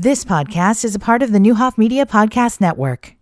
This podcast is a part of the Neuhoff Media Podcast Network.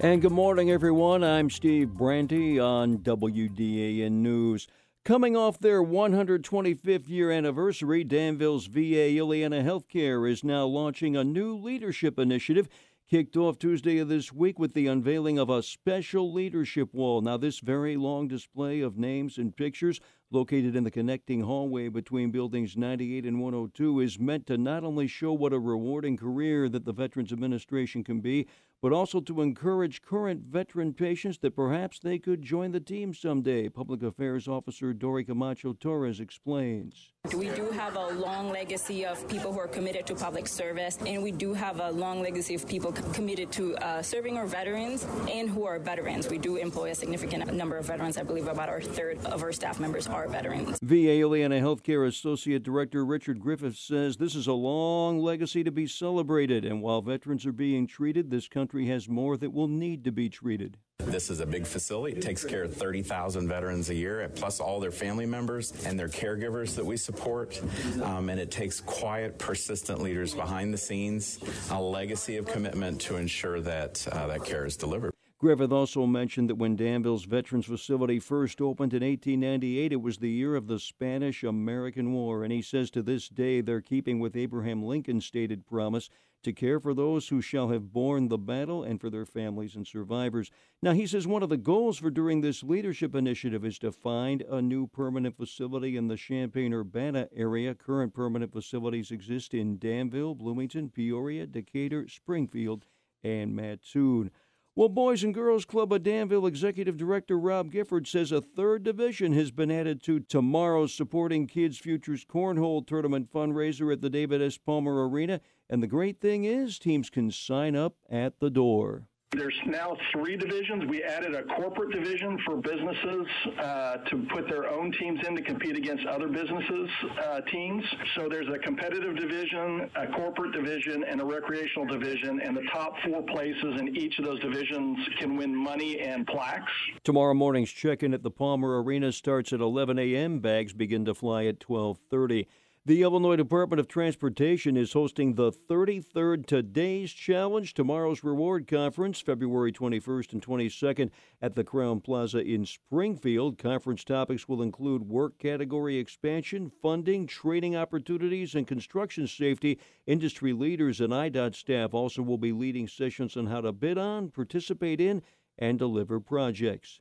And good morning, everyone. I'm Steve Brandy on WDAN News. Coming off their 125th year anniversary, Danville's VA Illiana Healthcare is now launching a new leadership initiative kicked off Tuesday of this week with the unveiling of a special leadership wall. Now, this very long display of names and pictures located in the connecting hallway between buildings 98 and 102 is meant to not only show what a rewarding career that the Veterans Administration can be, but also to encourage current veteran patients that perhaps they could join the team someday. Public Affairs Officer Dori Camacho Torres explains. We do have a long legacy of people who are committed to public service, and we do have a long legacy of people committed to uh, serving our veterans and who are veterans. We do employ a significant number of veterans. I believe about our third of our staff members are veterans. VA Illiana Healthcare Associate Director Richard Griffith says this is a long legacy to be celebrated, and while veterans are being treated, this country has more that will need to be treated. This is a big facility. It takes care of 30,000 veterans a year, plus all their family members and their caregivers that we support. Um, and it takes quiet, persistent leaders behind the scenes, a legacy of commitment to ensure that uh, that care is delivered. Griffith also mentioned that when Danville's Veterans Facility first opened in 1898, it was the year of the Spanish American War. And he says to this day they're keeping with Abraham Lincoln's stated promise to care for those who shall have borne the battle and for their families and survivors. Now, he says one of the goals for during this leadership initiative is to find a new permanent facility in the Champaign Urbana area. Current permanent facilities exist in Danville, Bloomington, Peoria, Decatur, Springfield, and Mattoon. Well, Boys and Girls Club of Danville Executive Director Rob Gifford says a third division has been added to tomorrow's Supporting Kids Futures Cornhole Tournament fundraiser at the David S. Palmer Arena. And the great thing is, teams can sign up at the door. There's now three divisions. We added a corporate division for businesses uh, to put their own teams in to compete against other businesses' uh, teams. So there's a competitive division, a corporate division, and a recreational division. And the top four places in each of those divisions can win money and plaques. Tomorrow morning's check-in at the Palmer Arena starts at 11 a.m. Bags begin to fly at 12:30. The Illinois Department of Transportation is hosting the 33rd Today's Challenge, tomorrow's reward conference, February 21st and 22nd at the Crowne Plaza in Springfield. Conference topics will include work category expansion, funding, training opportunities, and construction safety. Industry leaders and IDOT staff also will be leading sessions on how to bid on, participate in, and deliver projects.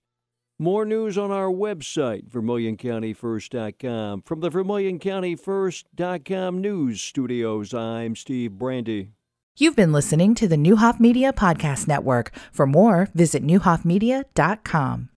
More news on our website, VermilionCountyFirst.com. From the VermilionCountyFirst.com news studios, I'm Steve Brandy. You've been listening to the Neuhoff Media Podcast Network. For more, visit neuhoffmedia.com.